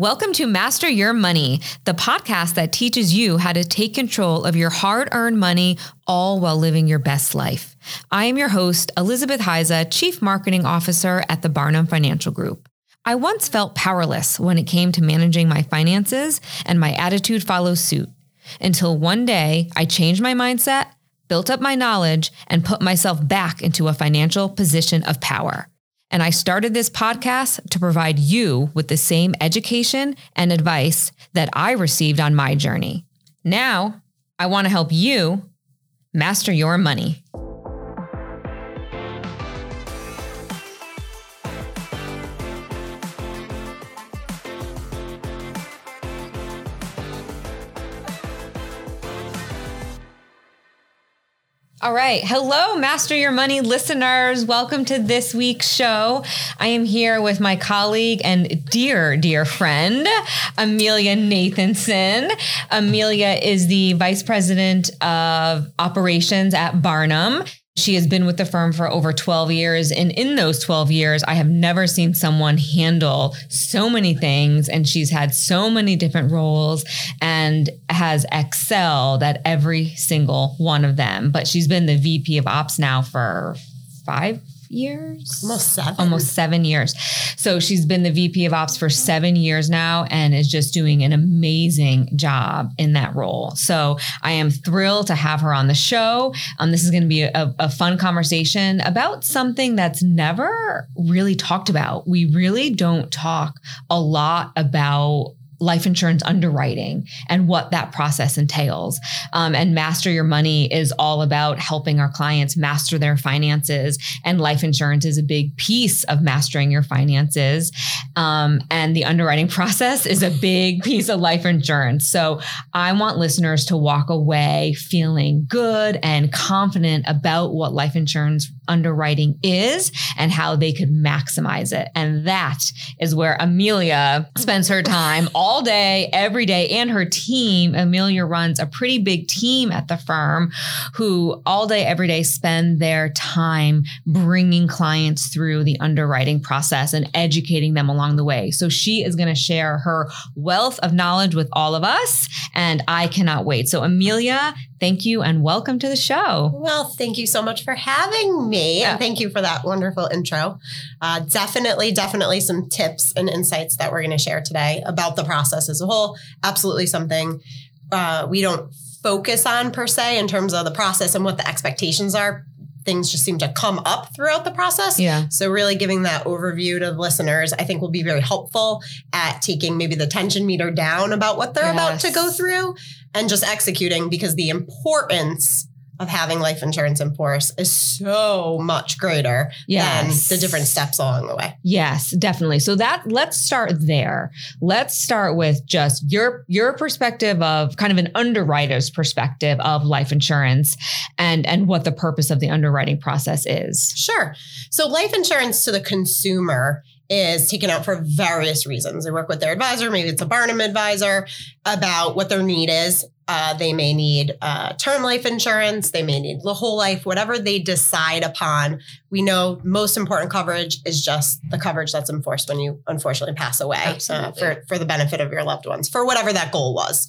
Welcome to Master Your Money, the podcast that teaches you how to take control of your hard earned money, all while living your best life. I am your host, Elizabeth Hiza, Chief Marketing Officer at the Barnum Financial Group. I once felt powerless when it came to managing my finances, and my attitude follows suit. Until one day, I changed my mindset, built up my knowledge, and put myself back into a financial position of power. And I started this podcast to provide you with the same education and advice that I received on my journey. Now, I want to help you master your money. All right. Hello, Master Your Money listeners. Welcome to this week's show. I am here with my colleague and dear, dear friend, Amelia Nathanson. Amelia is the Vice President of Operations at Barnum. She has been with the firm for over 12 years. And in those 12 years, I have never seen someone handle so many things. And she's had so many different roles and has excelled at every single one of them. But she's been the VP of Ops now for five years? Almost seven. Almost seven years. So she's been the vp of ops for seven years now and is just doing an amazing job in that role. So i am thrilled to have her on the show. Um, this is going to be a, a fun conversation about something that's never really talked about. We really don't talk a lot about life insurance underwriting and what that process entails. Um, and Master Your Money is all about helping our clients master their finances. And life insurance is a big piece of mastering your finances. Um, and the underwriting process is a big piece of life insurance. So I want listeners to walk away feeling good and confident about what life insurance underwriting is and how they could maximize it. And that is where Amelia spends her time all day, every day, and her team. Amelia runs a pretty big team at the firm who all day, every day spend their time bringing clients through the underwriting process and educating them along the way. So she is going to share her wealth of knowledge with all of us. And I cannot wait. So, Amelia, thank you and welcome to the show. Well, thank you so much for having me. Yeah. And thank you for that wonderful intro. Uh, definitely, definitely some tips and insights that we're going to share today about the process as a whole. Absolutely something uh, we don't focus on per se in terms of the process and what the expectations are things just seem to come up throughout the process. Yeah. So really giving that overview to listeners, I think will be very helpful at taking maybe the tension meter down about what they're yes. about to go through and just executing because the importance of having life insurance in force is so much greater yes. than the different steps along the way. Yes, definitely. So that let's start there. Let's start with just your your perspective of kind of an underwriter's perspective of life insurance and and what the purpose of the underwriting process is. Sure. So life insurance to the consumer is taken out for various reasons. They work with their advisor, maybe it's a Barnum advisor, about what their need is. Uh, they may need uh, term life insurance. They may need the whole life, whatever they decide upon. We know most important coverage is just the coverage that's enforced when you unfortunately pass away uh, for, for the benefit of your loved ones, for whatever that goal was.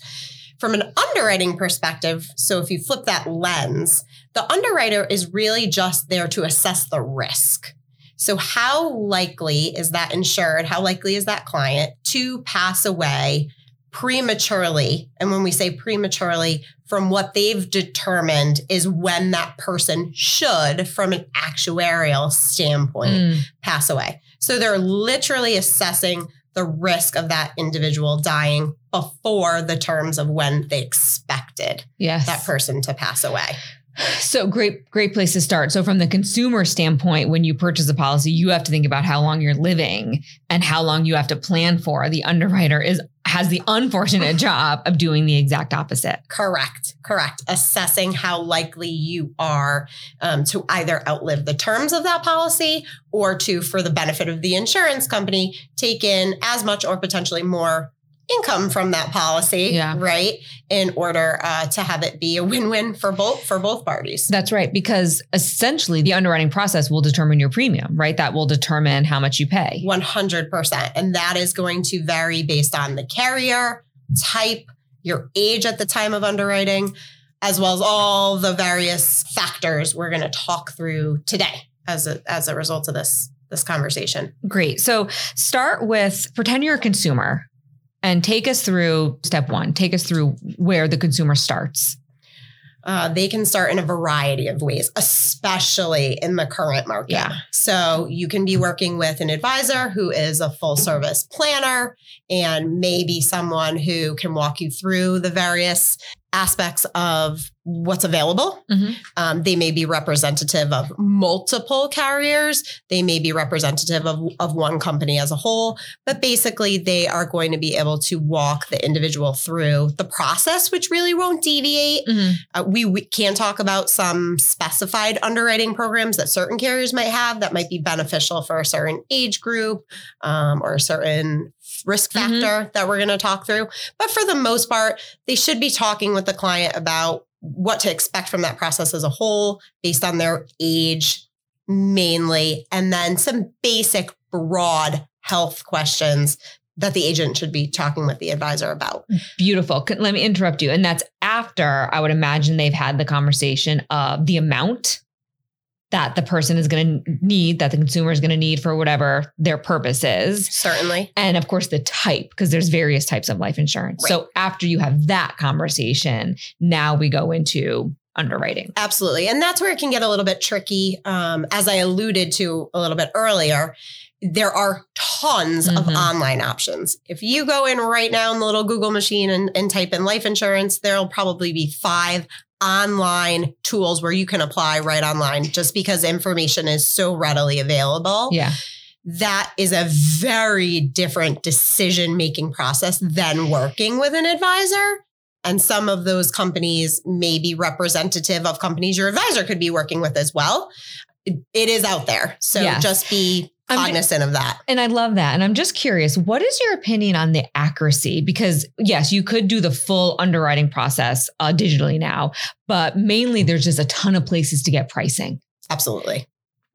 From an underwriting perspective, so if you flip that lens, the underwriter is really just there to assess the risk. So, how likely is that insured? How likely is that client to pass away prematurely? And when we say prematurely, from what they've determined is when that person should, from an actuarial standpoint, mm. pass away. So, they're literally assessing the risk of that individual dying before the terms of when they expected yes. that person to pass away. So great, great place to start. So from the consumer standpoint, when you purchase a policy, you have to think about how long you're living and how long you have to plan for. The underwriter is has the unfortunate job of doing the exact opposite. Correct, correct. Assessing how likely you are um, to either outlive the terms of that policy or to, for the benefit of the insurance company, take in as much or potentially more income from that policy, Yeah. right? In order uh, to have it be a win-win for both for both parties. That's right. Because essentially the underwriting process will determine your premium, right? That will determine how much you pay. 100%. And that is going to vary based on the carrier, type, your age at the time of underwriting, as well as all the various factors we're going to talk through today as a, as a result of this this conversation. Great. So start with pretend you're a consumer and take us through step one. Take us through where the consumer starts. Uh, they can start in a variety of ways, especially in the current market. Yeah. So you can be working with an advisor who is a full service planner and maybe someone who can walk you through the various aspects of what's available. Mhm. Um, they may be representative of multiple carriers. They may be representative of, of one company as a whole, but basically they are going to be able to walk the individual through the process, which really won't deviate uh, we, we can talk about some specified underwriting programs that certain carriers might have that might be beneficial for a certain age group um, or a certain risk Mhm. factor that we're going to talk through. But for the most part, they should be talking with the client about what to expect from that process as a whole based on their age mainly, and then some basic broad health questions that the agent should be talking with the advisor about. Beautiful. Let me interrupt you. And that's after I would imagine they've had the conversation of the amount that the person is going to need, that the consumer is going to need for whatever their purpose is. Certainly. And of course, the type, because there's various types of life insurance. So after you have that conversation, now we go into underwriting. Absolutely. And that's where it can get a little bit tricky. Um, as I alluded to a little bit earlier, there are tons of Mhm. online options. If you go in right now in the little Google machine and, and type in life insurance, there'll probably be five online tools where you can apply right online just because information is so readily available Yeah. that is a very different decision making process than working with an advisor. And some of those companies may be representative of companies your advisor could be working with as well. It, is out there. So just be I'm cognizant of that. And I love that. And I'm just curious, what is your opinion on the accuracy? Because yes, you could do the full underwriting process uh, digitally now, but mainly there's just a ton of places to get pricing. Absolutely.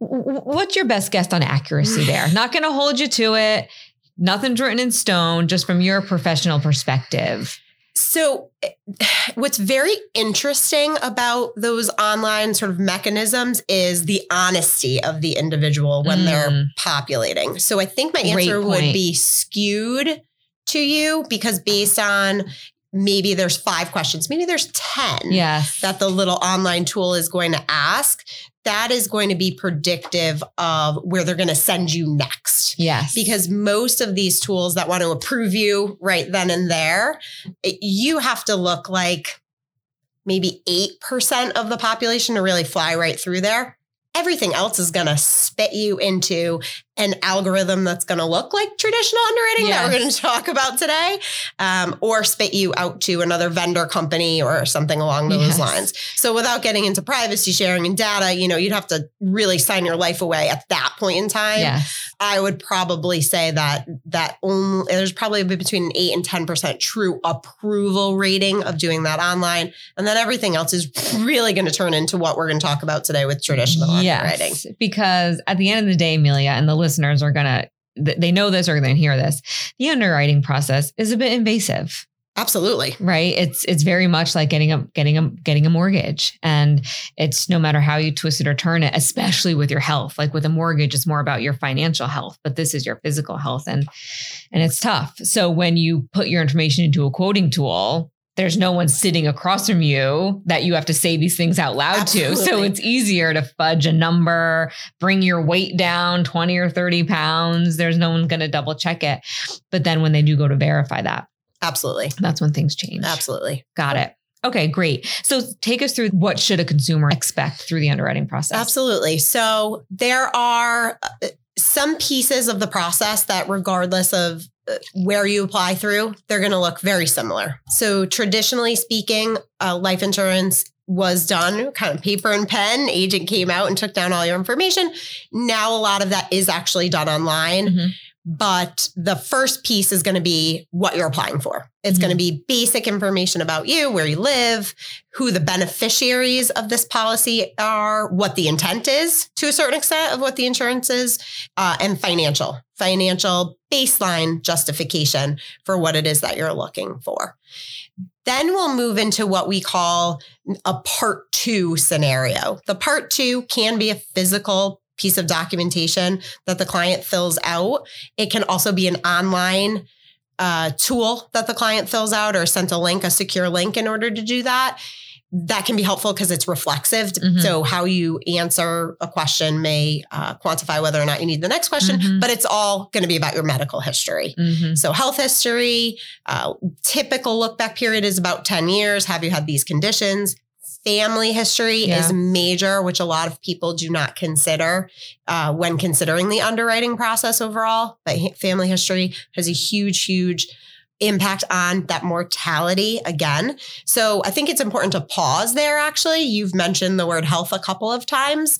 W- What's your best guess on accuracy there? Not going to hold you to it. Nothing's written in stone, just from your professional perspective. So, what's very interesting about those online sort of mechanisms is the honesty of the individual when they're Mm. populating. So, I think my answer would be skewed to you because based on maybe there's five questions, maybe there's 10 Yes. that the little online tool is going to ask. That is going to be predictive of where they're going to send you next yes. because most of these tools that want to approve you right then and there, it- you have to look like maybe 8% of the population to really fly right through there. Everything else is going to spit you into an algorithm that's going to look like traditional underwriting that we're going to talk about today, um, or spit you out to another vendor company or something along those Yes. lines. So without getting into privacy sharing and data, you know, you'd have to really sign your life away at that point in time. Yes. I would probably say that that only there's probably between an eight and ten percent true approval rating of doing that online, and then everything else is really going to turn into what we're going to talk about today with traditional underwriting. Yes, because at the end of the day, Amelia and the listeners are gonna they know this or they're gonna hear this. The underwriting process is a bit invasive, Absolutely, right? It's it's very much like getting a getting a getting a mortgage, and it's no matter how you twist it or turn it, especially with your health. Like with a mortgage, it's more about your financial health, but this is your physical health, and and it's tough. So when you put your information into a quoting tool. There's no one sitting across from you that you have to say these things out loud to. So it's easier to fudge a number, bring your weight down 20 or 30 pounds. There's no one going to double check it. But then when they do go to verify that, absolutely, that's when things change. absolutely, Got it. Okay, great. So take us through what should a consumer expect through the underwriting process? absolutely. So there are uh, some pieces of the process that, regardless of where you apply through, they're going to look very similar. So traditionally speaking, uh, life insurance was done kind of paper and pen. Agent came out and took down all your information. Now a lot of that is actually done online. Mhm. But the first piece is going to be what you're applying for. It's going to be basic information about you, where you live, who the beneficiaries of this policy are, what the intent is to a certain extent of what the insurance is, uh, and financial, financial baseline justification for what it is that you're looking for. Then we'll move into what we call a part two scenario. The part two can be a physical piece of documentation that the client fills out. It can also be an online uh, tool that the client fills out or sent a link, a secure link in order to do that. That can be helpful because it's reflexive. Mhm. So, how you answer a question may uh, quantify whether or not you need the next question, Mhm. but it's all going to be about your medical history. Mhm. So, health history, uh, typical look back period is about 10 years. Have you had these conditions? Family history Yeah. is major, which a lot of people do not consider uh, when considering the underwriting process overall. But family history has a huge, huge impact on that mortality again. So, I think it's important to pause there actually. You've mentioned the word health a couple of times.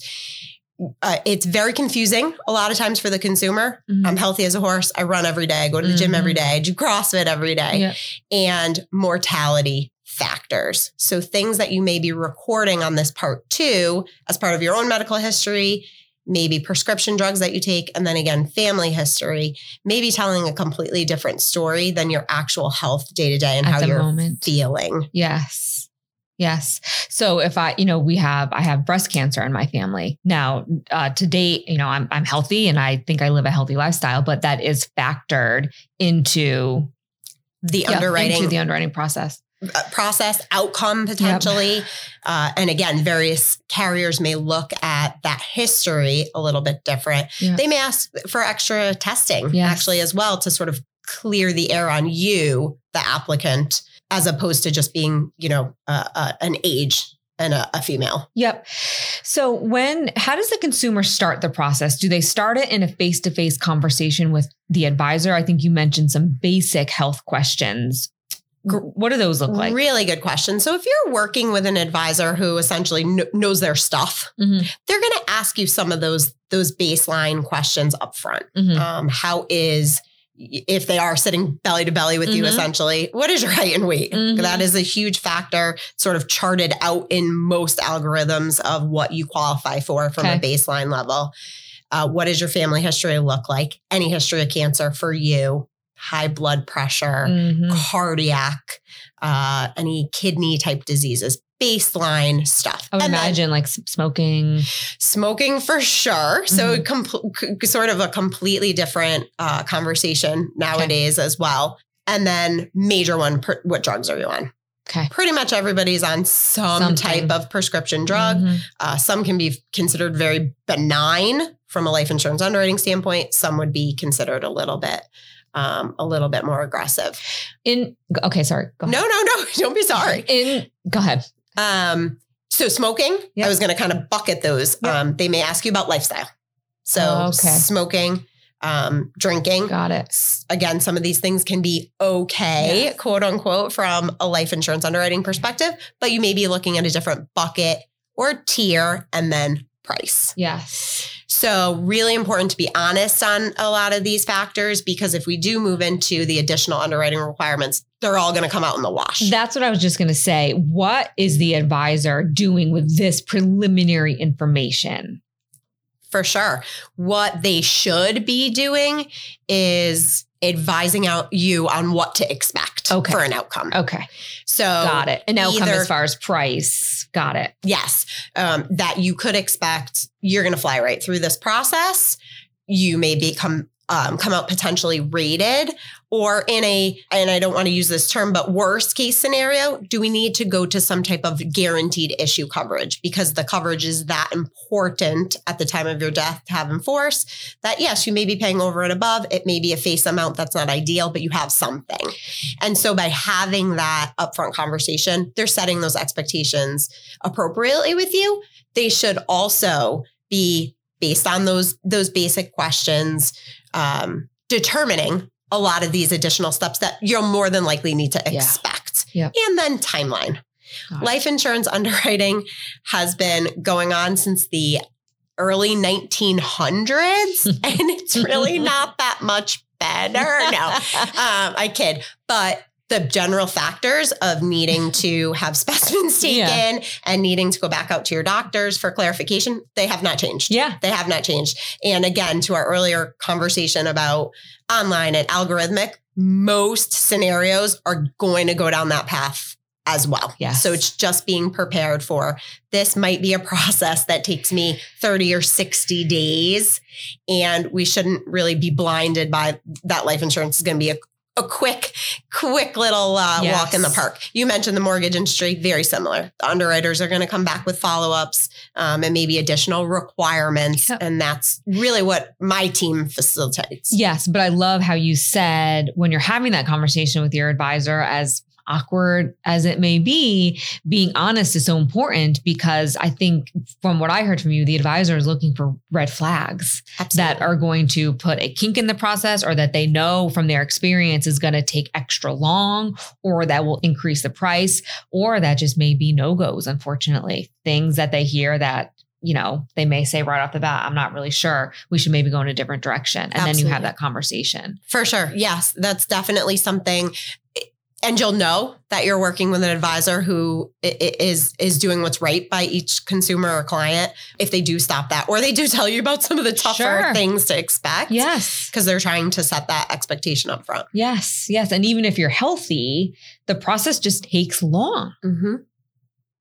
Uh, it's very confusing a lot of times for the consumer. Mhm. I'm healthy as a horse. I run every day. I go to the gym Mhm. every day. I do CrossFit every day. Yeah. And mortality factors. So things that you may be recording on this part two as part of your own medical history, maybe prescription drugs that you take, and then again, family history, maybe telling a completely different story than your actual health day to day and At how you're moment. feeling. Yes. Yes. So if I, you know, we have, I have breast cancer in my family now. Uh, to date, you know, I'm I'm healthy and I think I live a healthy lifestyle, but that is factored into The yeah, underwriting into the underwriting process. Uh, process outcome potentially uh, and again various carriers may look at that history a little bit different Yeah. they may ask for extra testing Yes. actually as well to sort of clear the air on you the applicant as opposed to just being you know uh, uh, an age and a, a female Yep. So when how does the consumer start the process? Do they start it in a face-to-face conversation with the advisor? I think you mentioned some basic health questions. What do those look like? really good question so if you're working with an advisor who essentially kn- knows their stuff Mhm, they're going to ask you some of those those baseline questions up front mhm. um, how is if they are sitting belly to belly with you Mhm. essentially what is your height and weight Mhm. that is a huge factor sort of charted out in most algorithms of what you qualify for from a baseline level uh, what does your family history look like any history of cancer for you high blood pressure Mhm. cardiac uh, any kidney type diseases baseline stuff I would And imagine like smoking. smoking for sure. So Mhm. com- sort of a completely different uh, conversation nowadays as well. And then major one, per- what drugs are you on? Okay. Pretty much everybody's on some Something. type of prescription drug. Mhm. Uh, some can be considered very benign from a life insurance underwriting standpoint. Some would be considered a little bit, um, a little bit more aggressive. In okay, sorry. Go No, no, no, don't be sorry. In go ahead. Um, so smoking, Yep. I was going to kind of bucket those. Yep. Um, they may ask you about lifestyle. So Oh, okay. smoking, um, drinking. Got it. Again, some of these things can be okay, Yes. quote unquote, from a life insurance underwriting perspective, but you may be looking at a different bucket or tier and then price. Yes. So, really important to be honest on a lot of these factors because if we do move into the additional underwriting requirements, they're all going to come out in the wash. That's what I was just going to say. What is the advisor doing with this preliminary information? for sure. What they should be doing is advising out you on what to expect Okay. for an outcome. Okay. So Got it. An outcome either- as far as price. Got it. yes, um, that you could expect you're going to fly right through this process. You may become um, come out potentially rated, or in a and I don't want to use this term, but worst case scenario, do we need to go to some type of guaranteed issue coverage because the coverage is that important at the time of your death to have in force that yes, you may be paying over and above. It may be a face amount that's not ideal, but you have something. And so by having that upfront conversation, they're setting those expectations appropriately with you. They should also be based on those those basic questions, um, determining a lot of these additional steps that you'll more than likely need to Yeah. expect. Yep. And then timeline. It. Life insurance underwriting has been going on since the early 1900s, and it's really not that much better. No, um, I kid, but the general factors of needing to have specimens taken Yeah. and needing to go back out to your doctors for clarification, they have not changed. Yeah. They have not changed. And again, to our earlier conversation about online and algorithmic, most scenarios are going to go down that path as well. Yes. So it's just being prepared for this might be a process that takes me 30 or 60 days. And we shouldn't really be blinded by that life insurance is going to be a a quick, quick little uh, Yes. walk in the park. You mentioned the mortgage industry, very similar. The underwriters are going to come back with follow ups um, and maybe additional requirements. Yep. And that's really what my team facilitates. Yes, but I love how you said when you're having that conversation with your advisor, as awkward as it may be, being honest is so important because I think from what I heard from you, the advisor is looking for red flags that are going to put a kink in the process or that they know from their experience is going to take extra long or that will increase the price or that just may be no goes, unfortunately. Things that they hear that you know, they may say right off the bat, I'm not really sure. We should maybe go in a different direction. And then you have that conversation. For sure. Yes, that's definitely something. And you'll know that you're working with an advisor who is is doing what's right by each consumer or client if they do stop that or they do tell you about some of the tougher Sure. things to expect. Yes. Because they're trying to set that expectation up front. Yes. Yes. And even if you're healthy, the process just takes long. Mm-hmm.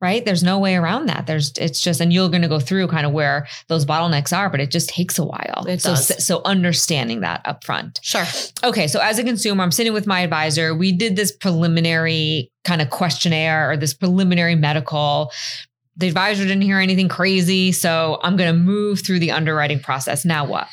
Right? There's no way around that. There's it's just and you're going to go through kind of where those bottlenecks are, but it just takes a while. It so does. so understanding that up front. Sure. Okay, so as a consumer, I'm sitting with my advisor. We did this preliminary kind of questionnaire or this preliminary medical. The advisor didn't hear anything crazy, so I'm going to move through the underwriting process. Now what?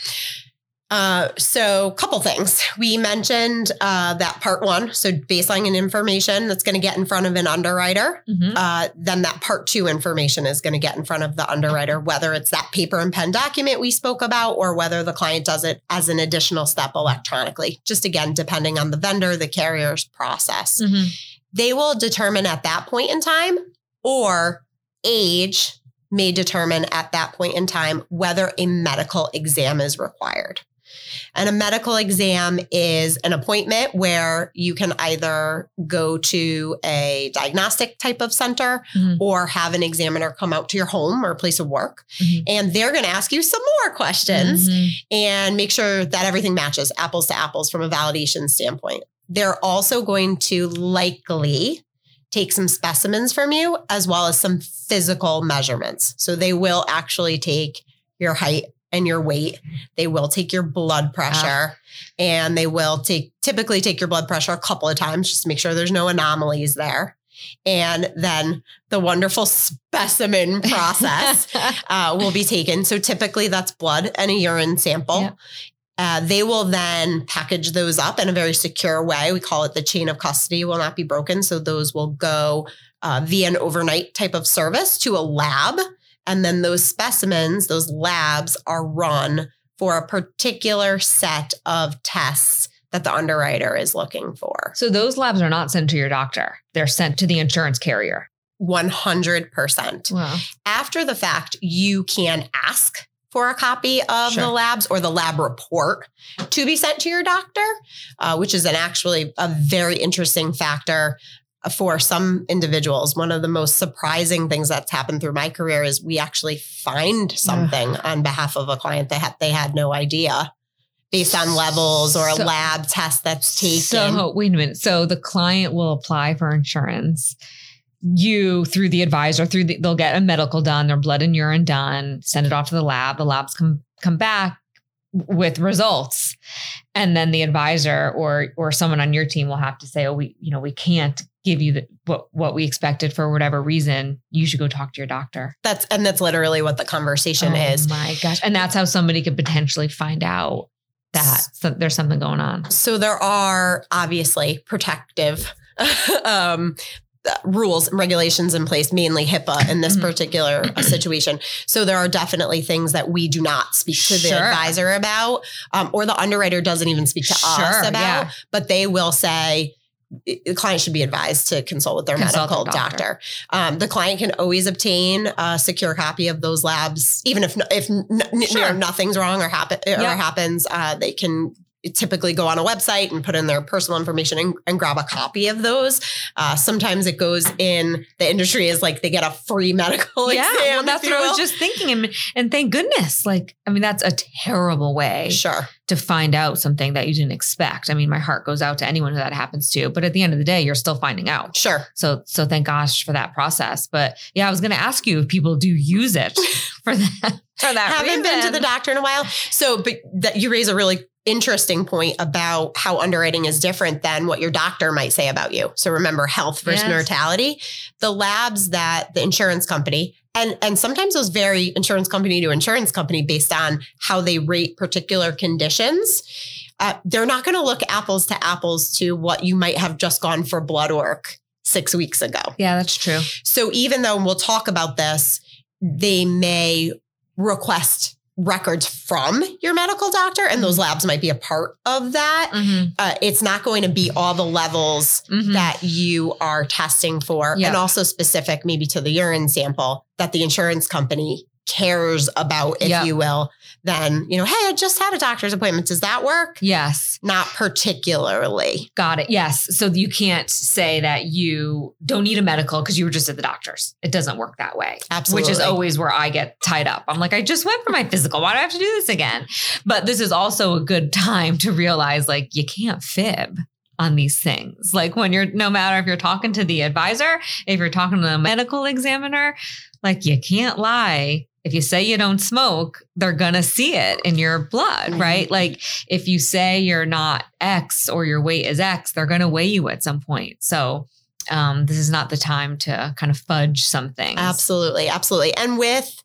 Uh, so, a couple things. We mentioned uh, that part one, so baseline and information that's going to get in front of an underwriter. Mhm. uh, then that part two information is going to get in front of the underwriter, whether it's that paper and pen document we spoke about or whether the client does it as an additional step electronically. Just again, depending on the vendor, the carrier's process. Mhm. They will determine at that point in time or age may determine at that point in time whether a medical exam is required. And a medical exam is an appointment where you can either go to a diagnostic type of center Mhm. or have an examiner come out to your home or place of work. Mhm. And they're going to ask you some more questions Mhm. and make sure that everything matches apples to apples from a validation standpoint. They're also going to likely take some specimens from you as well as some physical measurements. So they will actually take your height and your weight. They will take your blood pressure and they will take typically take your blood pressure a couple of times just to make sure there's no anomalies there. And then the wonderful specimen process uh, will be taken. So typically that's blood and a urine sample. Yep. Uh, they will then package those up in a very secure way. We call it the chain of custody will not be broken. So those will go uh, via an overnight type of service to a lab. And then those specimens, those labs are run for a particular set of tests that the underwriter is looking for. So those labs are not sent to your doctor. They're sent to the insurance carrier. 100%. Wow. after the fact, you can ask for a copy of Sure. the labs or the lab report to be sent to your doctor, uh, which is an actually a very interesting factor for some individuals. One of the most surprising things that's happened through my career is we actually find something on behalf of a client that had, they had no idea based on levels or a lab test that's taken. So wait a minute. So the client will apply for insurance. You through the advisor, through the, they'll get a medical done, their blood and urine done, send it off to the lab. The labs come come back with results, and then the advisor or or someone on your team will have to say, "Oh, we you know we can't give you the, what what we expected for whatever reason. You should go talk to your doctor." that's and that's literally what the conversation oh is. my gosh! And that's how somebody could potentially find out that there's something going on. So there are obviously protective um, uh, rules and regulations in place, mainly HIPAA in this Mhm. particular uh, situation. So there are definitely things that we do not speak to the advisor about, um, or the underwriter doesn't even speak to Sure, us about, yeah. but they will say, the client should be advised to consult with their Consult medical their doctor. doctor. Um, the client can always obtain a secure copy of those labs, even if if n- n- Sure. know, nothing's wrong or happen or Yeah. happens. Uh, they can typically go on a website and put in their personal information and, and grab a copy of those. Uh, sometimes it goes in the industry is like they get a free medical yeah, exam. well, that's what you I was just thinking, and and thank goodness. Like, I mean, that's a terrible way Sure. to find out something that you didn't expect. I mean, my heart goes out to anyone who that happens to, but at the end of the day, you're still finding out. Sure. So, so thank gosh for that process. But yeah, I was going to ask you if people do use it for that. For that haven't been to the doctor in a while. So, but that you raise a really interesting point about how underwriting is different than what your doctor might say about you. So remember health versus Yes. mortality. The labs that the insurance company and and sometimes those vary insurance company to insurance company based on how they rate particular conditions. Uh, they're not going to look apples to apples to what you might have just gone for blood work six weeks ago. Yeah, that's true. So even though we'll talk about this, they may request records from your medical doctor, and those labs might be a part of that. Mm-hmm. Uh, it's not going to be all the levels Mhm. that you are testing for, Yeah. and also specific maybe to the urine sample that the insurance company cares about, if Yeah. you will. Then, you know, hey, I just had a doctor's appointment. Does that work? Yes. Not particularly. Got it. Yes. So you can't say that you don't need a medical because you were just at the doctor's. It doesn't work that way. Absolutely. Which is always where I get tied up. I'm like, I just went for my physical. Why do I have to do this again? But this is also a good time to realize like you can't fib on these things. Like when you're no matter if you're talking to the advisor, if you're talking to the medical examiner, like you can't lie. If you say you don't smoke, they're going to see it in your blood, right? Like if you say you're not X or your weight is X, they're going to weigh you at some point. So um, this is not the time to kind of fudge some things. Absolutely, absolutely. And with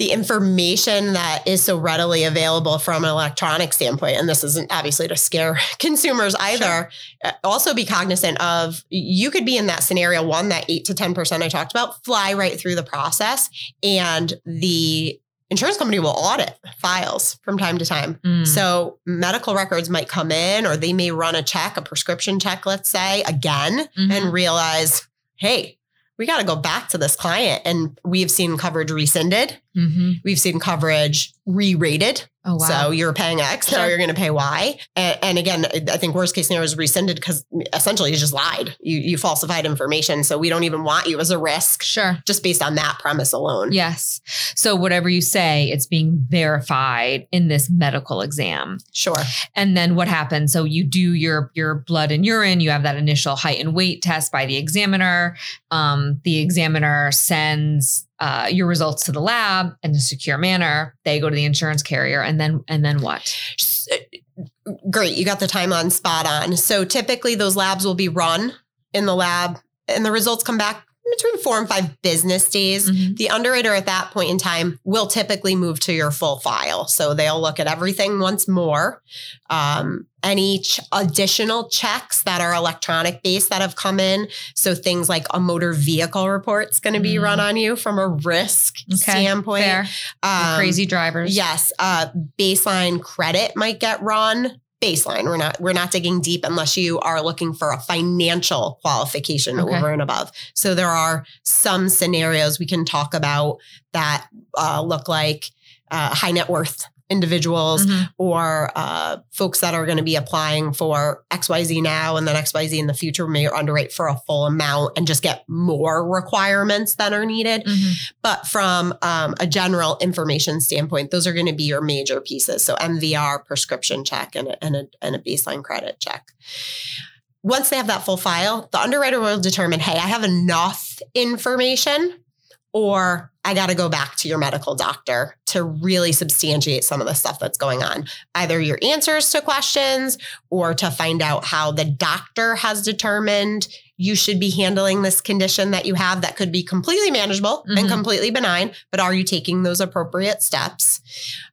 the information that is so readily available from an electronic standpoint, and this isn't obviously to scare consumers either, uh, also be cognizant of you could be in that scenario one, that eight to 10% I talked about, fly right through the process, and the insurance company will audit files from time to time. Mm. So medical records might come in, or they may run a check, a prescription check, let's say, again, Mhm. and realize, hey, we got to go back to this client. And we've seen coverage rescinded. Mhm. We've seen coverage re-rated. Oh wow. So you're paying X, now you're going to pay Y. And, and again, I think worst case scenario is rescinded because essentially you just lied. You you falsified information. So we don't even want you as a risk sure. just based on that premise alone. Yes. So whatever you say, it's being verified in this medical exam. Sure. And then what happens? So you do your your blood and urine. You have that initial height and weight test by the examiner. Um, the examiner sends uh, your results to the lab in a secure manner. They go to the insurance carrier, and then and then what? Great. You got the time on spot on. So typically those labs will be run in the lab and the results come back between four and five business days. Mhm. The underwriter at that point in time will typically move to your full file. So they'll look at everything once more. Um, any ch- additional checks that are electronic based that have come in. So things like a motor vehicle report's going to be Mm. run on you from a risk Okay, standpoint. Um, Crazy drivers. Yes, uh, baseline credit might get run. Baseline. We're not we're not digging deep unless you are looking for a financial qualification Okay. over and above. So there are some scenarios we can talk about that uh, look like uh, high net worth individuals Mhm. or uh, folks that are going to be applying for XYZ now and then XYZ in the future may underwrite for a full amount and just get more requirements that are needed. Mhm. But from um, a general information standpoint, those are going to be your major pieces. So MVR, prescription check, and a, and a, and a baseline credit check. Once they have that full file, the underwriter will determine, hey, I have enough information, or I got to go back to your medical doctor to really substantiate some of the stuff that's going on. Either your answers to questions or to find out how the doctor has determined you should be handling this condition that you have that could be completely manageable and Mhm. completely benign, but are you taking those appropriate steps?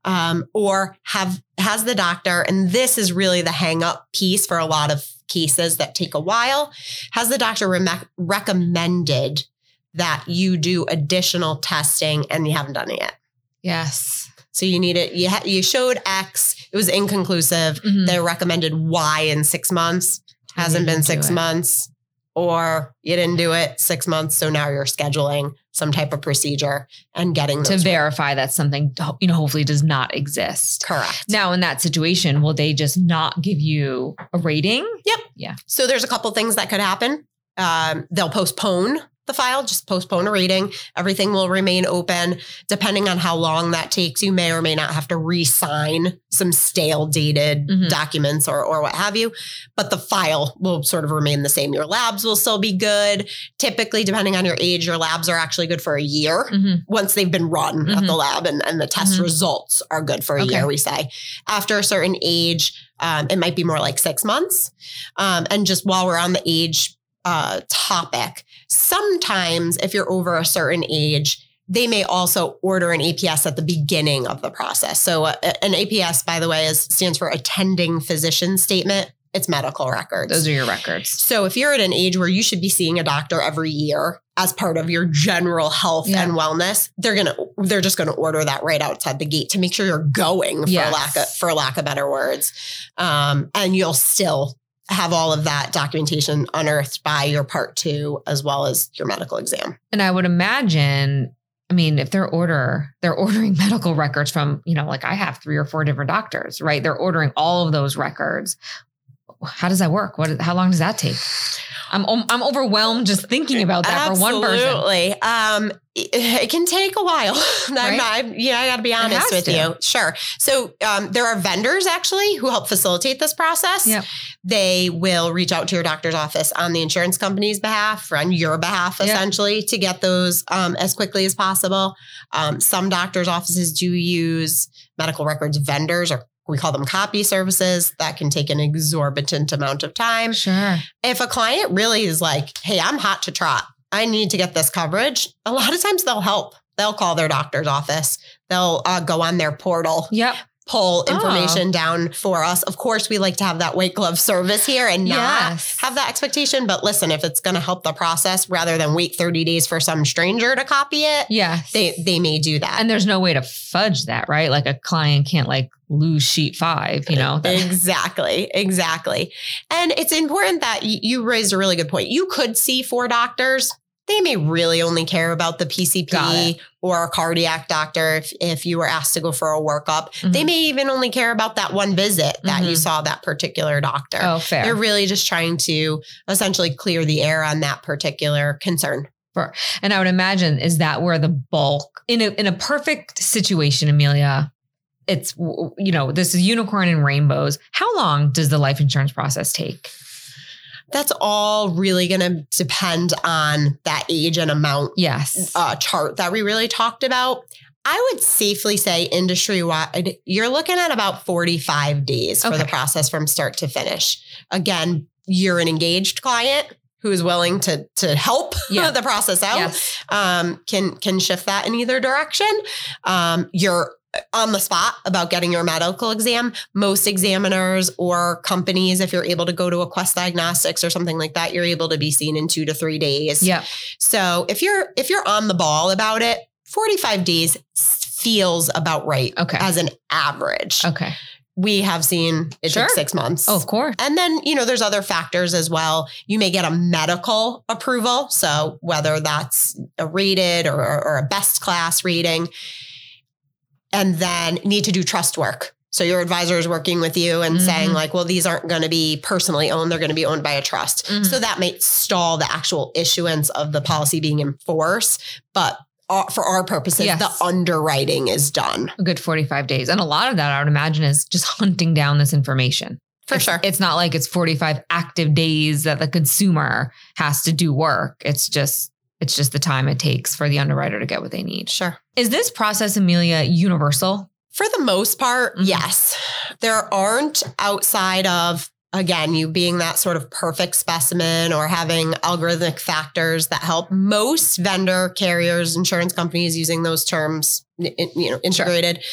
Um, or have has the doctor, and this is really the hang up piece for a lot of cases that take a while, has the doctor rem- recommended that you do additional testing and you haven't done it yet? Yes. So you need it. You ha- you showed X. It was inconclusive. Mhm. They recommended Y in six months. hasn't been six months, or you didn't do it six months. So now you're scheduling some type of procedure and getting to verify that something you know hopefully does not exist. Correct. Now, in that situation, will they just not give you a rating? Yep. Yeah. So there's a couple things that could happen. Um, they'll postpone the file, just postpone a reading. Everything will remain open. Depending on how long that takes, you may or may not have to re-sign some stale dated Mhm. documents or, or what have you. But the file will sort of remain the same. Your labs will still be good. Typically, depending on your age, your labs are actually good for a year Mhm. once they've been run at the lab and, and the test Mhm. results are good for a Okay. year, we say. After a certain age, um, it might be more like six months. Um, and just while we're on the age uh, topic, sometimes if you're over a certain age, they may also order an APS at the beginning of the process. So, uh, an APS, by the way, is stands for attending physician statement. It's medical records. Those are your records. So if you're at an age where you should be seeing a doctor every year as part of your general health Yeah. and wellness, they're gonna they're just gonna order that right outside the gate to make sure you're going for Yes. lack of for lack of better words. Um, and you'll still have all of that documentation unearthed by your part two as well as your medical exam. And I would imagine, I mean, if they're order, they're ordering medical records from, you know, like I have three or four different doctors, right? They're ordering all of those records. How does that work? What? How long does that take? I'm I'm overwhelmed just thinking about that for one person. Absolutely. Um, it, can take a while. I'm Right? yeah, I got to be honest with to. you. Sure. So um, there are vendors actually who help facilitate this process. Yep. They will reach out to your doctor's office on the insurance company's behalf, or on your behalf, Yep. essentially, to get those um, as quickly as possible. Um, some doctors' offices do use medical records vendors or we call them copy services that can take an exorbitant amount of time Sure. if a client really is like, hey, I'm hot to trot, I need to get this coverage, a lot of times they'll help. They'll call their doctor's office. They'll uh, go on their portal, Yep. Pull Oh. information down for us. Of course, we like to have that white glove service here and not Yes. have that expectation. But listen, if it's going to help the process rather than wait 30 days for some stranger to copy it, Yes. they, they may do that. and there's no way to fudge that, right? Like a client can't like lose sheet five, you know? Exactly, exactly. And it's important that you raised a really good point. You could see four doctors. They may really only care about the PCP or a cardiac doctor if, if you were asked to go for a workup. They Mhm. may even only care about that one visit that you Mhm. saw that particular doctor. oh, fair. They're really just trying to essentially clear the air on that particular concern. And I would imagine is that where the bulk in a in a perfect situation, Amelia, it's you know this is unicorn and rainbows. How long does the life insurance process take? That's all really going to depend on that age and amount Yes. uh, chart that we really talked about. I would safely say industry wide, you're looking at about 45 days for the process from start to finish. Again, you're an engaged client who is willing to to help Yeah. the process out. yes. Um, can can shift that in either direction. Um, you're on the spot about getting your medical exam. Most examiners or companies, if you're able to go to a Quest Diagnostics or something like that, you're able to be seen in two to three days. Yeah. So if you're if you're on the ball about it, 45 days feels about right Okay. as an average. Okay. We have seen it Sure. take six months. Oh, of course. And then, you know, there's other factors as well. You may get a medical approval. So whether that's a rated or, or a best class rating, and then need to do trust work. So your advisor is working with you and saying Mhm. like, well, these aren't going to be personally owned. They're going to be owned by a trust. Mhm. So that might stall the actual issuance of the policy being in force. But uh, for our purposes, Yes. the underwriting is done. A good 45 days. And a lot of that I would imagine is just hunting down this information. For It's- sure. It's not like it's 45 active days that the consumer has to do work. It's just it's just the time it takes for the underwriter to get what they need. Sure. Is this process, Amelia, universal? For the most part, Mhm. yes. There aren't outside of, again, you being that sort of perfect specimen or having algorithmic factors that help. Most vendor carriers, insurance companies using those terms, i- i- you know, integrated.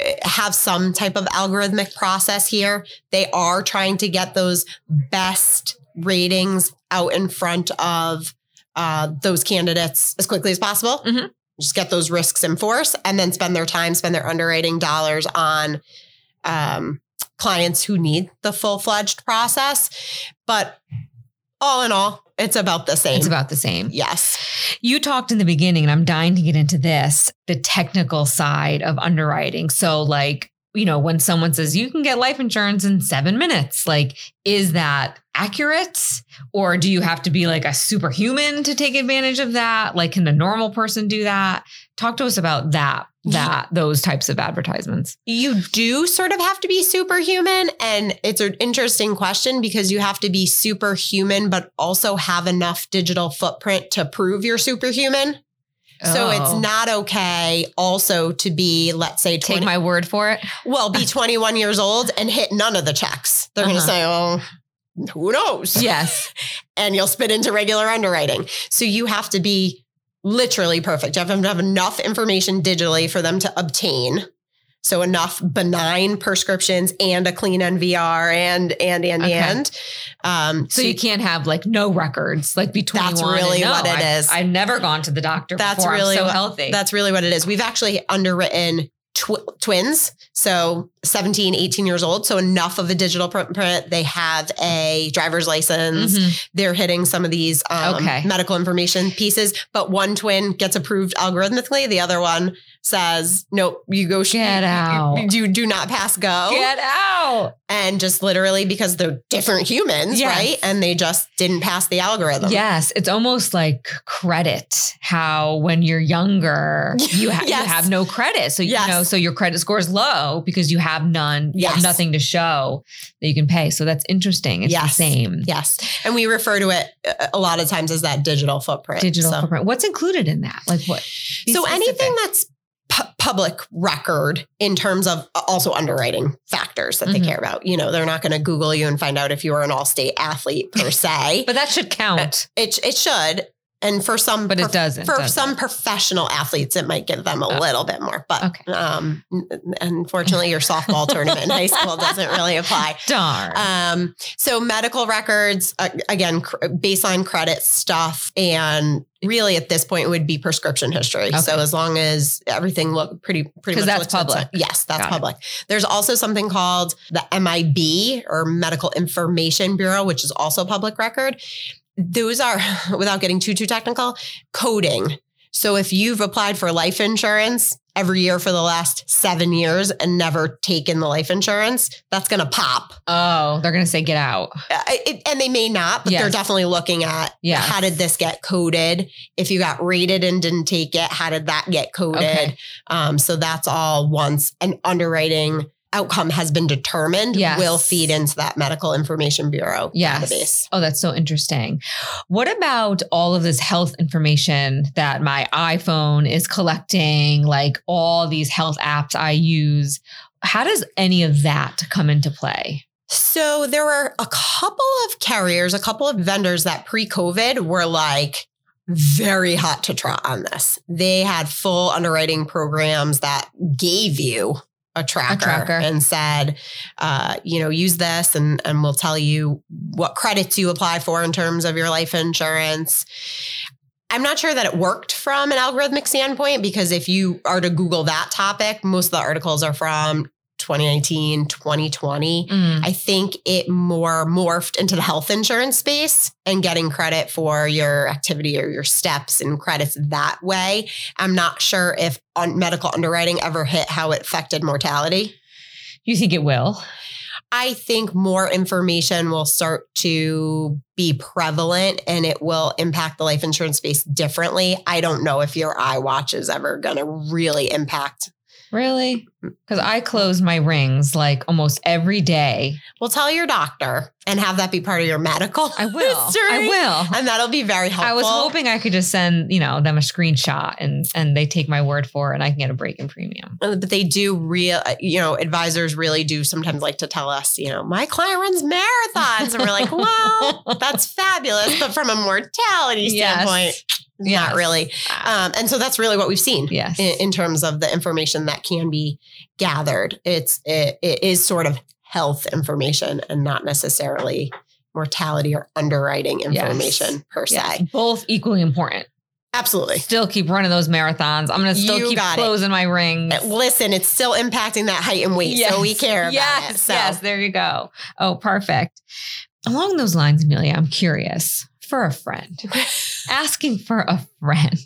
eh, Have some type of algorithmic process here. They are trying to get those best ratings out in front of uh, those candidates as quickly as possible Mhm. just get those risks in force and then spend their time, spend their underwriting dollars on um, clients who need the full fledged process. But all in all, it's about the same. It's about the same. yes. You talked in the beginning, and I'm dying to get into this the technical side of underwriting. So, like, you know, when someone says you can get life insurance in seven minutes, like, is that accurate? Or do you have to be like a superhuman to take advantage of that? Like, can a normal person do that? Talk to us about that, that, those types of advertisements. You do sort of have to be superhuman. And it's an interesting question because you have to be superhuman, but also have enough digital footprint to prove you're superhuman. So it's Oh. not okay also to be, let's say, 20, Take my word for it. well, be 21 years old and hit none of the checks. They're going to Uh-huh. say, oh, who knows? Yes. And you'll spit into regular underwriting. So you have to be literally perfect. You have to have enough information digitally for them to obtain. So enough benign prescriptions and a clean MVR and and and Okay. and. Um, So you can't have like no records, like between. 21. That's really no, what it I- is. I've never gone to the doctor That's before. really I'm so what- healthy. That's really what it is. We've actually underwritten tw- twins, so 17, 18 years old. So enough of a digital footprint. They have a driver's license. Mhm. They're hitting some of these um, Okay. medical information pieces, but one twin gets approved algorithmically. The other one says, nope, you go. Get you- out. You, do not pass go. Get out. and just literally because they're different humans, Yes. right? And they just didn't pass the algorithm. Yes, it's almost like credit. How when you're younger, you, ha- Yes. you have no credit, so you know, so your credit score is low because you have none, you have nothing to show that you can pay. So that's interesting. It's the same Yes. And we refer to it uh, a lot of times as that digital footprint. digital So- footprint. What's included in that? Like what? Be so anything that's pu- public record in terms of uh, also underwriting factors that they Mhm. care about. You know, they're not going to Google you and find out if you are an all-state athlete per se. but that should count. it it should, and for some, But it prof- doesn't, For does some professional athletes, it might give them a Oh. little bit more. But Okay. um, unfortunately, your softball tournament in high school doesn't really apply. Darn. Um, so medical records, uh, again, cr- baseline credit stuff, and really at this point it would be prescription history. So as long as everything look pretty, pretty much that's looks inside- public. Yes, that's Got it. public. There's also something called the MIB or Medical Information Bureau, which is also public record. Those are, without getting too too technical, coding. So if you've applied for life insurance every year for the last seven years and never taken the life insurance, that's going to pop. oh, they're gonna say get out. Uh, it, and they may not, but they're definitely looking at Yes. how did this get coded? If you got rated and didn't take it, how did that get coded? Okay. Um, so that's all once an underwriting outcome has been determined, Yes. will feed into that medical information bureau Yes. database. Oh, that's so interesting. What about all of this health information that my iPhone is collecting, like all these health apps I use? How does any of that come into play? So there were a couple of carriers, a couple of vendors that pre-COVID were like very hot to trot on this. They had full underwriting programs that gave you a tracker, tracker. and said, uh, you know, use this and and we'll tell you what credits you apply for in terms of your life insurance. I'm not sure that it worked from an algorithmic standpoint because if you are to Google that topic, most of the articles are from 2019, 2020. Mm. I think it more morphed into the health insurance space and getting credit for your activity or your steps and credits that way. I'm not sure if on medical underwriting ever hit how it affected mortality. You think it will? I think more information will start to be prevalent and it will impact the life insurance space differently. I don't know if your iWatch is ever going to really impact. Really? Because I close my rings like almost every day. Well, tell your doctor and have that be part of your medical. I will. history. I will. And that'll be very helpful. I was hoping I could just send, you know, them a screenshot and and they take my word for it and I can get a break in premium. Uh, But they do real, uh, you know, advisors really do sometimes like to tell us, you know, my client runs marathons. And we're like, well, that's fabulous. But from a mortality standpoint, Yes. not really. Um, and so that's really what we've seen Yes. in, in terms of the information that can be gathered. It's, it, it is sort of health information and not necessarily mortality or underwriting Yes. information per se. Yes. Both equally important. Absolutely. Still keep running those marathons. I'm going to still You keep got it. closing my rings. Listen, it's still impacting that height and weight, so we care about yes, it. So. Yes, there you go. Oh, perfect. Along those lines, Amelia, I'm curious for a friend, asking for a friend.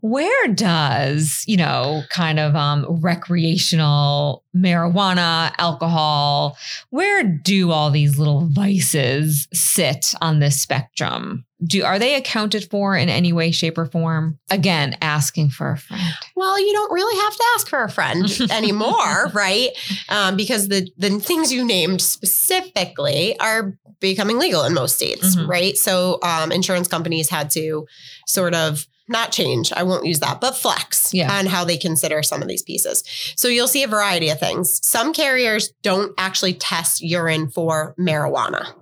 Where does, you know, kind of um, recreational marijuana, alcohol, where do all these little vices sit on this spectrum? Do are they accounted for in any way, shape, or form? Again, asking for a friend. Well, you don't really have to ask for a friend anymore, right? Um, because the the things you named specifically are becoming legal in most states, Mhm. right? So um, insurance companies had to sort of not change, I won't use that, but flex Yeah. on how they consider some of these pieces. So you'll see a variety of things. Some carriers don't actually test urine for marijuana.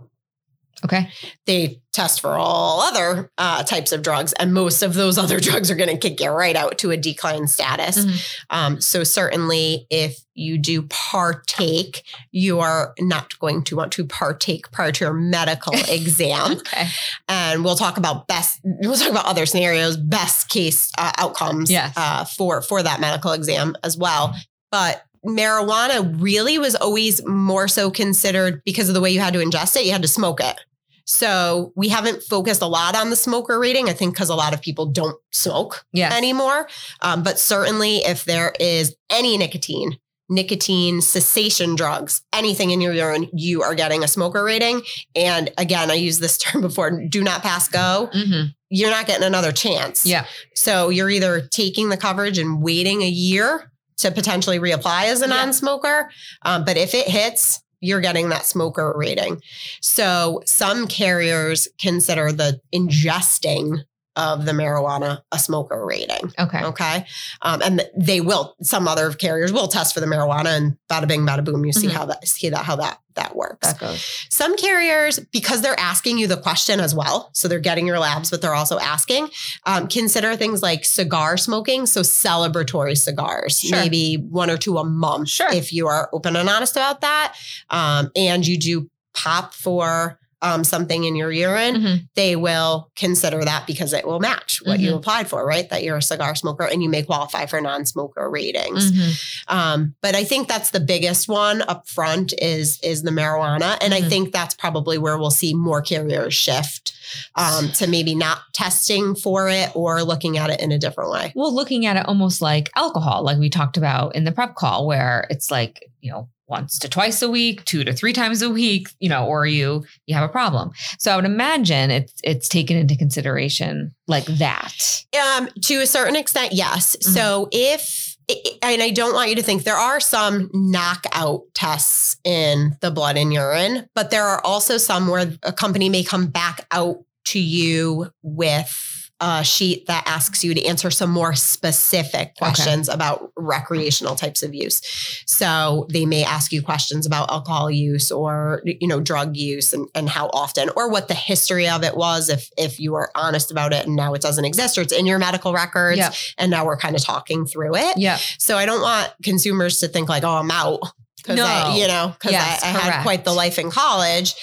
Okay. They test for all other uh, types of drugs, and most of those other drugs are going to kick you right out to a decline status. Mhm. Um, so certainly, if you do partake, you are not going to want to partake prior to your medical exam. Okay. And we'll talk about best. We'll talk about other scenarios, best case uh, outcomes Yes. uh, for for that medical exam as well. But marijuana really was always more so considered because of the way you had to ingest it. You had to smoke it. So we haven't focused a lot on the smoker rating. I think because a lot of people don't smoke Yes. anymore. Um, but certainly, if there is any nicotine, nicotine cessation drugs, anything in your urine, you are getting a smoker rating. And again, I used this term before do not pass go. Mhm. You're not getting another chance. Yeah. So you're either taking the coverage and waiting a year to potentially reapply as a Yeah. non smoker. Um, but if it hits, you're getting that smoker rating. So some carriers consider the ingesting of the marijuana a smoker rating. Okay. Okay. Um, and they will, some other carriers will test for the marijuana and bada bing, bada boom. You see Mhm. how that, see that, how that, that works. That goes. Some carriers, because they're asking you the question as well, so they're getting your labs, but they're also asking, um, consider things like cigar smoking. So celebratory cigars, Sure. maybe one or two a month, Sure. if you are open and honest about that. Um, and you do pop for um, something in your urine, Mhm. they will consider that because it will match what you Mhm. applied for, right? That you're a cigar smoker and you may qualify for non-smoker ratings. Mhm. Um, but I think that's the biggest one up front is is the marijuana, and. I think that's probably where we'll see more carriers shift um, to maybe not testing for it or looking at it in a different way. Well, looking at it almost like alcohol, like we talked about in the prep call, where it's like, you know, once to twice a week, two to three times a week, you know, or you you have a problem. So I would imagine it's it's taken into consideration like that. Um, to a certain extent, yes. Mhm. So if and I don't want you to think there are some knockout tests in the blood and urine, but there are also some where a company may come back out to you with a sheet that asks you to answer some more specific questions about recreational types of use. So they may ask you questions about alcohol use or you know drug use and, and how often or what the history of it was if if you were honest about it and now it doesn't exist or it's in your medical records Yeah. and now we're kind of talking through it. Yeah. So I don't want consumers to think like, oh, I'm out. Because No. I, you know, because Yes, I, I had quite the life in college.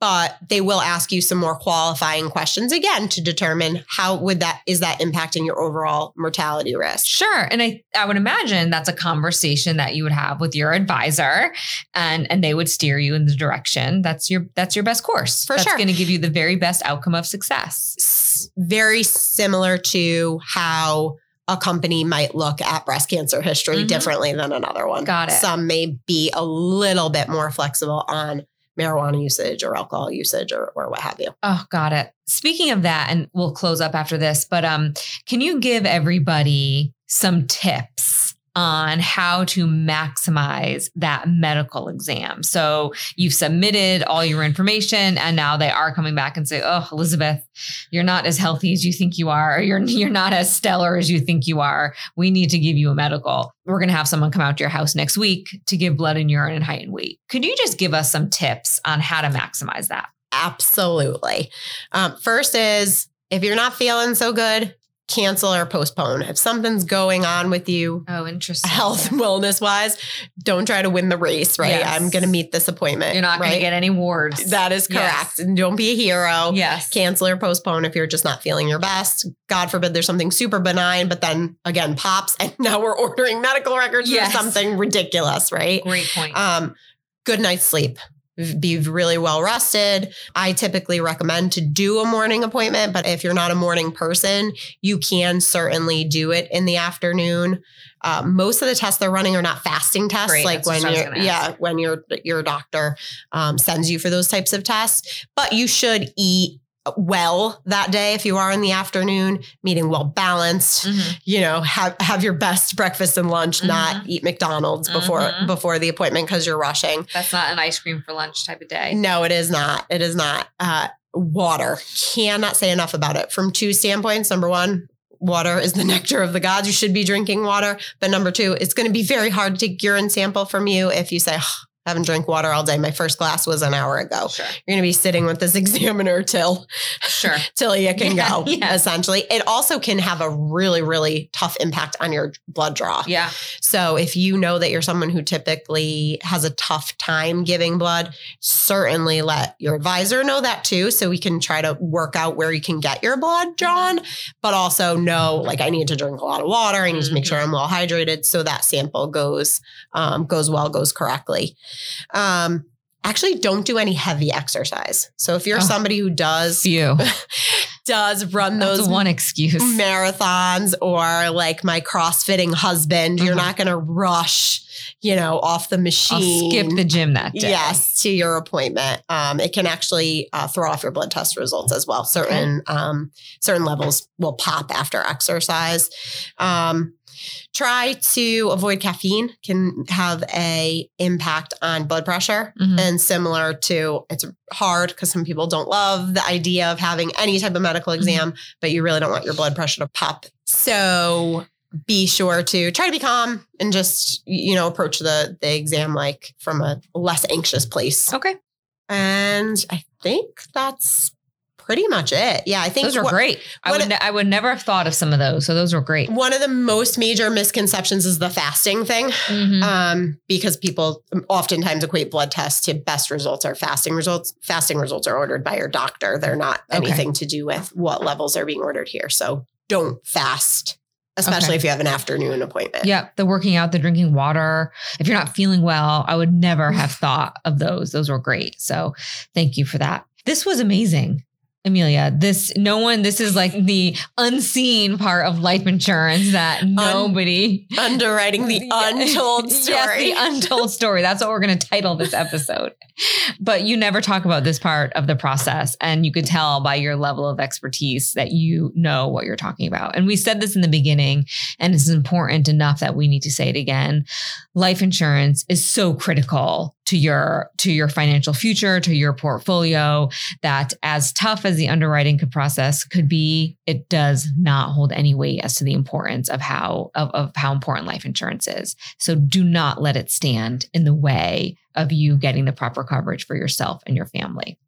But they will ask you some more qualifying questions again to determine how would that is that impacting your overall mortality risk. Sure. And I, I would imagine that's a conversation that you would have with your advisor and and they would steer you in the direction that's your that's your best course. For that's sure. going to give you the very best outcome of success. Very similar to how a company might look at breast cancer history Mhm. differently than another one. Got it. Some may be a little bit more flexible on marijuana usage or alcohol usage or, or what have you. Oh, got it. Speaking of that, and we'll close up after this, but um, can you give everybody some tips on how to maximize that medical exam? So you've submitted all your information, and now they are coming back and say, "Oh, Elizabeth, you're not as healthy as you think you are, or you're you're not as stellar as you think you are. We need to give you a medical. We're going to have someone come out to your house next week to give blood and urine and height and weight. Could you just give us some tips on how to maximize that?" Absolutely. Um, first is if you're not feeling so good, cancel or postpone. If something's going on with you, Oh, interesting. health, and wellness wise, don't try to win the race, right? Yes. I'm going to meet this appointment. You're not going to get any wards. That is Yes. correct. And don't be a hero. yes. Cancel or postpone if you're just not feeling your best. God forbid there's something super benign, but then again pops, and now we're ordering medical records Yes. for something ridiculous, right? Great point. Um, good night's sleep. Be really well rested. I typically recommend to do a morning appointment, but if you're not a morning person, you can certainly do it in the afternoon. Uh, most of the tests they're running are not fasting tests, Great, like when I you gonna yeah when your your doctor um, sends you for those types of tests. But you should eat well that day if you are in the afternoon, meeting well balanced Mhm. you know have have your best breakfast and lunch not eat mcdonald's before Mhm. before the appointment because you're rushing. That's not an ice cream for lunch type of day. no it is not. It is not. Uh water. Cannot say enough about it. From two standpoints number one water is the nectar of the gods. You should be drinking water. But number two it's going to be very hard to take urine sample from you if you say "Ugh, I haven't drank water all day my first glass was an hour ago Sure. you're going to be sitting with this examiner till Sure. till you can Yeah, go yeah. essentially it also can have a really really tough impact on your blood draw Yeah. so if you know that you're someone who typically has a tough time giving blood, certainly let your advisor know that too. So we can try to work out where you can get your blood drawn, but also know like I need to drink a lot of water. I need to make sure I'm well hydrated so that sample goes um, goes well, goes correctly. Um, actually, don't do any heavy exercise. So if you're Oh. somebody who does Few. does run That's those one excuse. marathons or like my crossfitting husband, you're Mhm. not going to rush, you know, off the I'll machine. skip the gym that day. Yes, to your appointment. Um, it can actually uh, throw off your blood test results as well. Certain um, certain levels will pop after exercise. Um, try to avoid caffeine. Can have a impact on blood pressure. Mhm. And similar to, it's hard because some people don't love the idea of having any type of medical Mm-hmm. exam, but you really don't want your blood pressure to pop. So be sure to try to be calm and just, you know, approach the, the exam like from a less anxious place. Okay. And I think that's pretty much it. Yeah, I think Those are what- great. I would, it- I would never have thought of some of those. So those were great. one of the most major misconceptions is the fasting thing. Mhm. um, because people oftentimes equate blood tests to best results or fasting results. Fasting results are ordered by your doctor. They're not Okay. anything to do with what levels are being ordered here. So don't fast, especially Okay. if you have an afternoon appointment. Yep. The working out, the drinking water. If you're not feeling well, I would never have thought of those. Those were great. So thank you for that. This was amazing. Amelia, this no one, this is like the unseen part of life insurance that nobody Underwriting the untold story. Yes, the untold story. That's what we're going to title this episode. But you never talk about this part of the process. And you could tell by your level of expertise that you know what you're talking about. And we said this in the beginning, and it's important enough that we need to say it again. Life insurance is so critical to your to your financial future, to your portfolio, that as tough as the underwriting could process could be, it does not hold any weight as to the importance of how of, of how important life insurance is. So do not let it stand in the way of you getting the proper coverage for yourself and your family.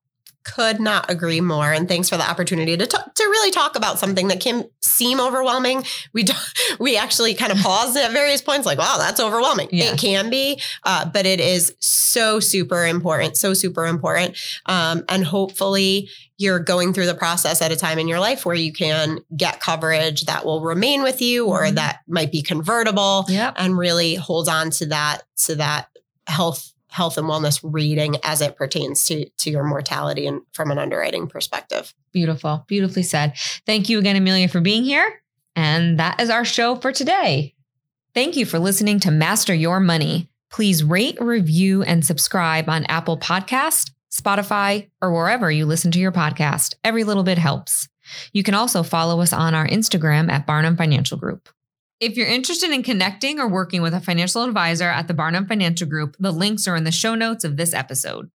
Could not agree more. And thanks for the opportunity to talk, to really talk about something that can seem overwhelming. We do, we actually kind of paused at various points, like, wow, that's overwhelming. Yeah. It can be, uh, but it is so super important, so super important. Um, and hopefully, you're going through the process at a time in your life where you can get coverage that will remain with you, or Mhm. that might be convertible, Yep. and really hold on to that to that health health and wellness reading as it pertains to to your mortality and from an underwriting perspective. Beautiful. Beautifully said. Thank you again, Amelia, for being here. And that is our show for today. Thank you for listening to Master Your Money. Please rate, review, and subscribe on Apple Podcast, Spotify, or wherever you listen to your podcast. Every little bit helps. You can also follow us on our Instagram at Barnum Financial Group. If you're interested in connecting or working with a financial advisor at the Barnum Financial Group, the links are in the show notes of this episode.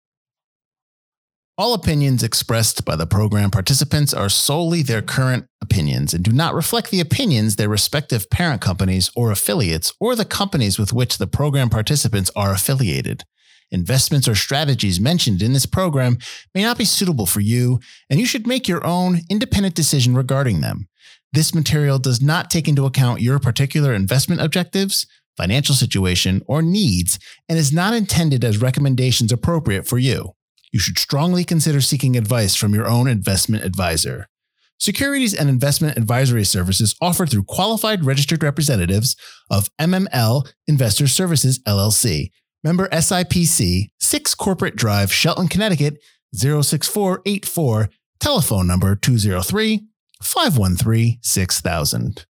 All opinions expressed by the program participants are solely their current opinions and do not reflect the opinions their respective parent companies or affiliates or the companies with which the program participants are affiliated. Investments or strategies mentioned in this program may not be suitable for you, and you should make your own independent decision regarding them. This material does not take into account your particular investment objectives, financial situation, or needs, and is not intended as recommendations appropriate for you. You should strongly consider seeking advice from your own investment advisor. Securities and investment advisory services offered through qualified registered representatives of MML Investor Services LLC. Member SIPC, 6 Corporate Drive, Shelton, Connecticut 06484, telephone number 203 513 6000.